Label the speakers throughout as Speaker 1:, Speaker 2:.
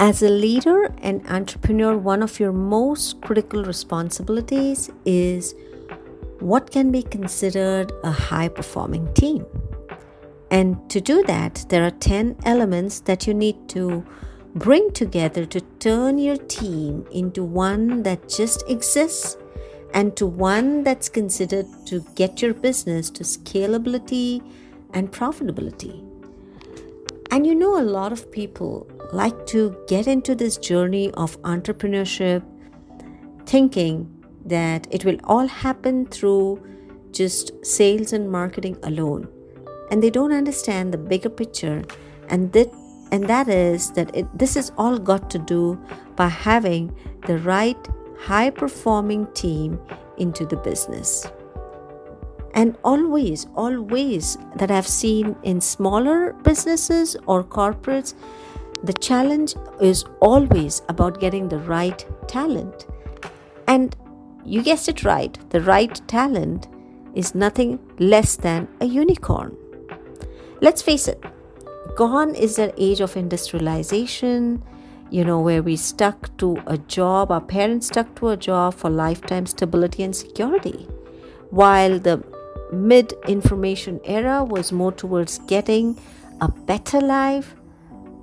Speaker 1: As a leader and entrepreneur, one of your most critical responsibilities is what can be considered a high performing team. And to do that, there are 10 elements that you need to bring together to turn your team into one that just exists and to one that's considered to get your business to scalability and profitability. And you know, a lot of people like to get into this journey of entrepreneurship thinking that it will all happen through just sales and marketing alone. And they don't understand the bigger picture and that and that is that it, this is all got to do by having the right high performing team into the business. And always, always that I've seen in smaller businesses or corporates, the challenge is always about getting the right talent. And you guessed it right, the right talent is nothing less than a unicorn. Let's face it, gone is the age of industrialization, you know, where we stuck to a job, our parents stuck to a job for lifetime stability and security. While the mid information era was more towards getting a better life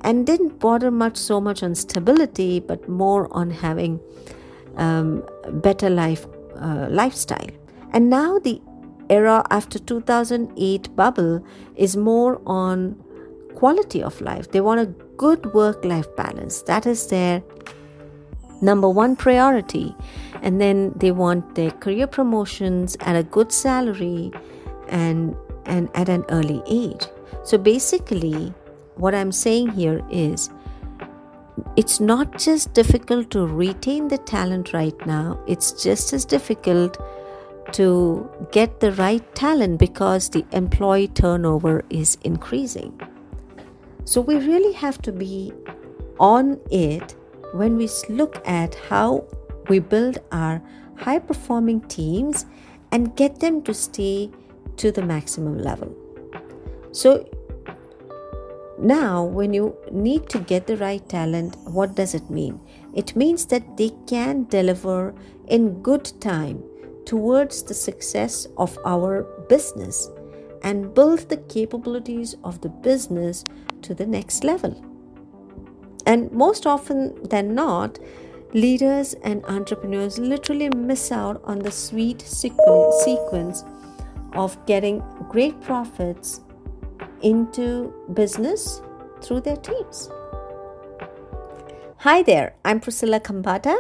Speaker 1: and didn't bother much so much on stability but more on having um, better life uh, lifestyle. And now the era after 2008 bubble is more on quality of life. They want a good work life balance. That is their number one priority. And then they want their career promotions at a good salary and and at an early age. So basically what i'm saying here is it's not just difficult to retain the talent right now it's just as difficult to get the right talent because the employee turnover is increasing. So we really have to be on it when we look at how we build our high performing teams and get them to stay to the maximum level. So, now when you need to get the right talent, what does it mean? It means that they can deliver in good time towards the success of our business and build the capabilities of the business to the next level. And most often than not, leaders and entrepreneurs literally miss out on the sweet sequence of getting great profits into business through their teams. Hi there, I'm Priscilla Kambata.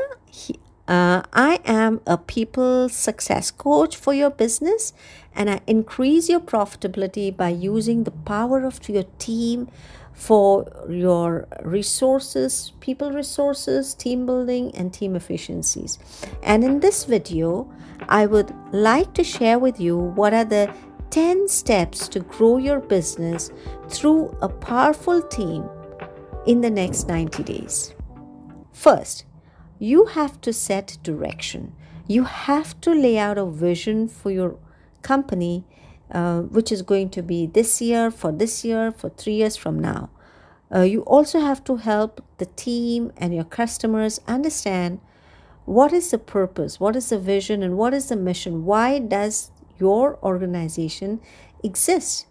Speaker 1: Uh, I am a people success coach for your business and I increase your profitability by using the power of your team for your resources, people resources, team building, and team efficiencies. And in this video, I would like to share with you what are the 10 steps to grow your business through a powerful team in the next 90 days. First, you have to set direction. You have to lay out a vision for your company uh, which is going to be this year, for this year, for three years from now. Uh, you also have to help the team and your customers understand what is the purpose, what is the vision, and what is the mission. Why does your organization exist?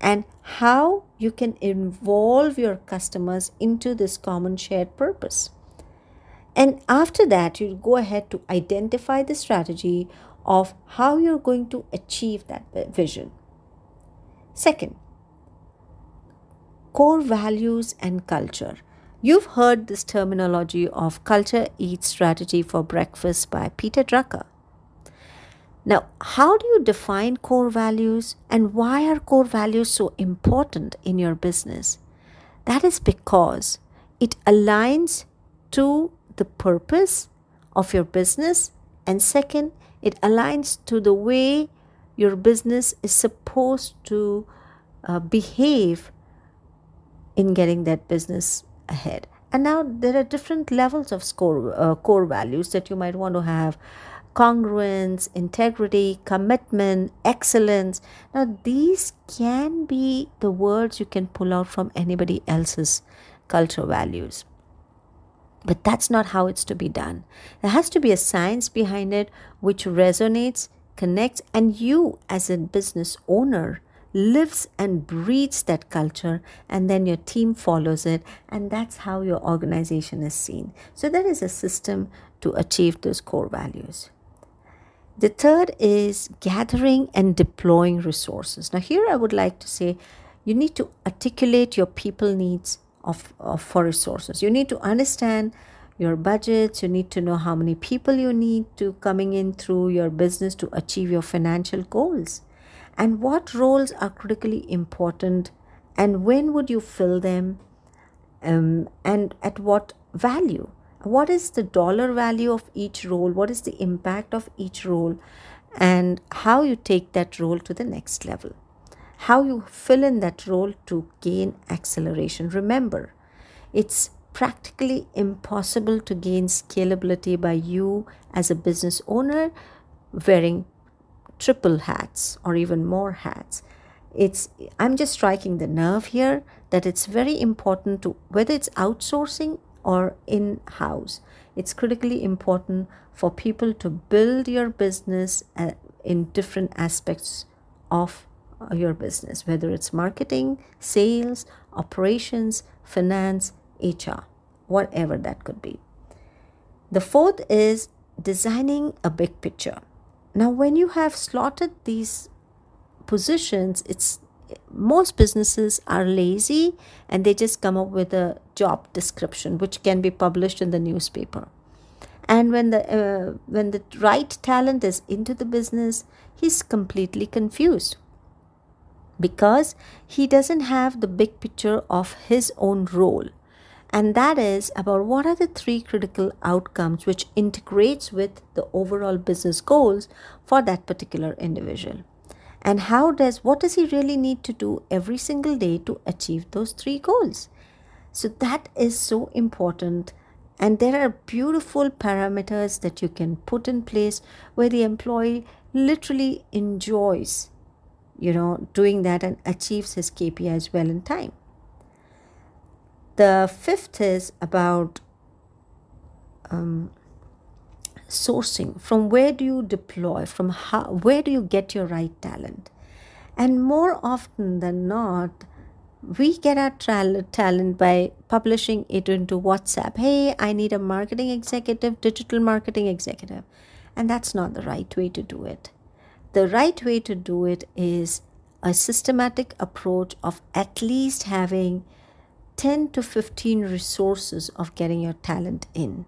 Speaker 1: And how you can involve your customers into this common shared purpose. And after that, you go ahead to identify the strategy of how you're going to achieve that vision. Second, core values and culture. You've heard this terminology of culture eats strategy for breakfast by Peter Drucker. Now, how do you define core values and why are core values so important in your business? That is because it aligns to the purpose of your business, and second, it aligns to the way your business is supposed to uh, behave in getting that business ahead. And now there are different levels of score, uh, core values that you might want to have congruence, integrity, commitment, excellence. Now, these can be the words you can pull out from anybody else's culture values. But that's not how it's to be done. There has to be a science behind it which resonates, connects, and you, as a business owner, lives and breathes that culture, and then your team follows it, and that's how your organization is seen. So, there is a system to achieve those core values. The third is gathering and deploying resources. Now, here I would like to say you need to articulate your people needs of, of for resources. You need to understand your budgets, you need to know how many people you need to coming in through your business to achieve your financial goals. And what roles are critically important and when would you fill them? Um, and at what value? What is the dollar value of each role? What is the impact of each role? And how you take that role to the next level how you fill in that role to gain acceleration. Remember it's practically impossible to gain scalability by you as a business owner wearing triple hats or even more hats. It's i'm just striking the nerve here that it's very important to whether it's outsourcing or in house it's critically important for people to build your business uh, in different aspects of your business whether it's marketing sales operations finance hr whatever that could be. The fourth is designing a big picture. Now, when you have slotted these positions, it's most businesses are lazy and they just come up with a job description which can be published in the newspaper. And when the uh, when the right talent is into the business he's completely confused because he doesn't have the big picture of his own role. And that is about what are the three critical outcomes which integrates with the overall business goals for that particular individual? And how does what does he really need to do every single day to achieve those three goals? So that is so important. And there are beautiful parameters that you can put in place where the employee literally enjoys you know doing that and achieves his kpis well in time the fifth is about um, sourcing. From where do you deploy? From how? Where do you get your right talent? And more often than not, we get our tra- talent by publishing it into WhatsApp. Hey, I need a marketing executive, digital marketing executive. And that's not the right way to do it. The right way to do it is a systematic approach of at least having 10 to 15 resources of getting your talent in.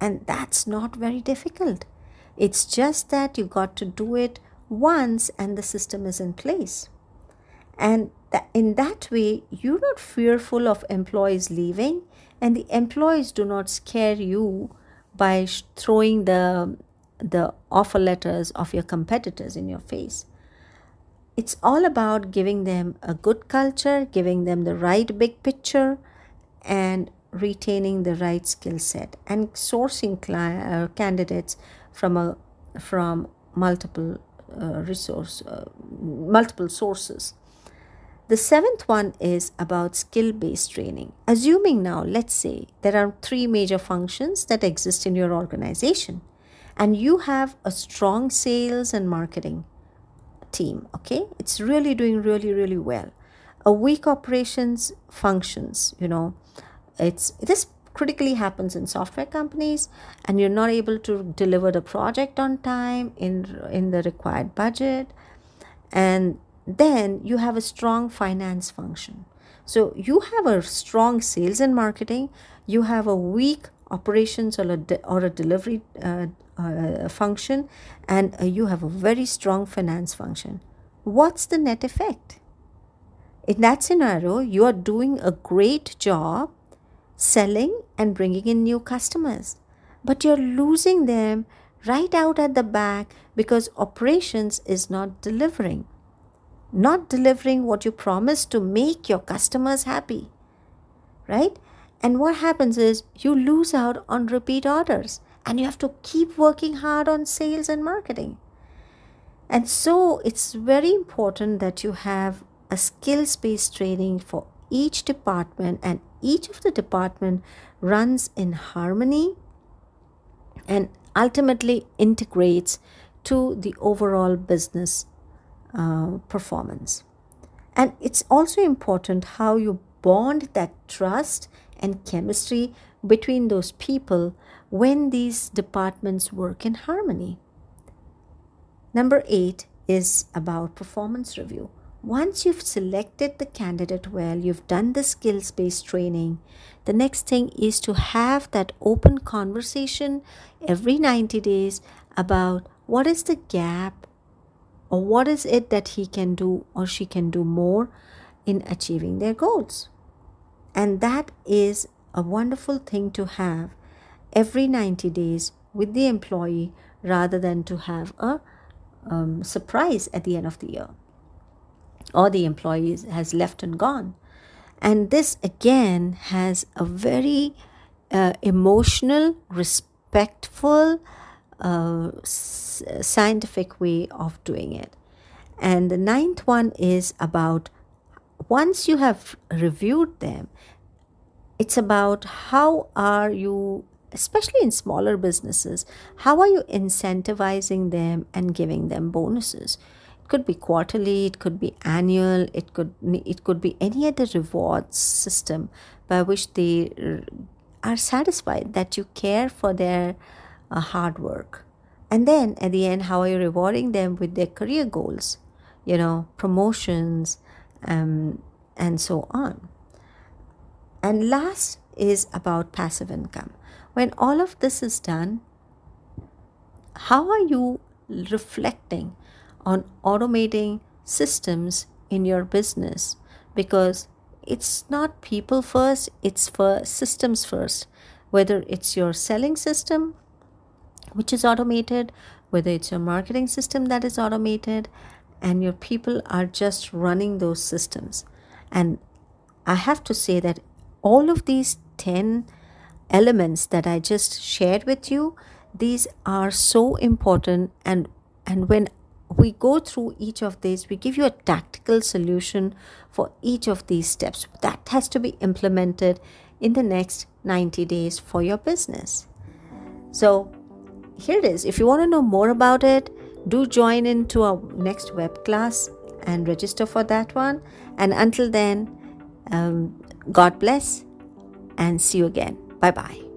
Speaker 1: And that's not very difficult. It's just that you got to do it once and the system is in place. And in that way, you're not fearful of employees leaving, and the employees do not scare you by throwing the, the offer letters of your competitors in your face. It's all about giving them a good culture, giving them the right big picture, and retaining the right skill set and sourcing uh, candidates from a from multiple uh, resource uh, multiple sources. The seventh one is about skill based training. Assuming now let's say there are three major functions that exist in your organization and you have a strong sales and marketing team okay? It's really doing really really well. A weak operations functions you know? It's this critically happens in software companies and you're not able to deliver the project on time in in the required budget. And then you have a strong finance function. So you have a strong sales and marketing you have a weak operations or a, de- or a delivery uh, uh, function and uh, you have a very strong finance function. What's the net effect? In that scenario, you are doing a great job selling and bringing in new customers, but you're losing them right out at the back because operations is not delivering. Not delivering what you promised to make your customers happy, right? And what happens is you lose out on repeat orders and you have to keep working hard on sales and marketing. And so it's very important that you have a skills based training for each department and each of the department runs in harmony and ultimately integrates to the overall business uh, performance. And it's also important how you bond that trust and chemistry between those people when these departments work in harmony. Number eight is about performance review. Once you've selected the candidate well, you've done the skills based training, the next thing is to have that open conversation every 90 days about what is the gap or what is it that he can do or she can do more in achieving their goals. And that is a wonderful thing to have every 90 days with the employee rather than to have a um, surprise at the end of the year or the employee has left and gone. And this again has a very uh, emotional, respectful, uh, s- scientific way of doing it. And the ninth one is about once you have reviewed them, it's about how are you especially in smaller businesses how are you incentivizing them and giving them bonuses? It could be quarterly it could be annual it could it could be any other rewards system by which they are satisfied that you care for their uh, hard work. And then at the end how are you rewarding them with their career goals? You know promotions um, and so on and last is about passive income. When all of this is done, how are you reflecting on automating systems in your business? Because it's not people first, it's for systems first. Whether it's your selling system, which is automated, whether it's your marketing system that is automated, and your people are just running those systems. And I have to say that all of these 10 elements that I just shared with you, these are so important. And, and when we go through each of these, we give you a tactical solution for each of these steps that has to be implemented in the next 90 days for your business. So, here it is. If you want to know more about it, do join into our next web class and register for that one. And until then, um, God bless and see you again. Bye bye.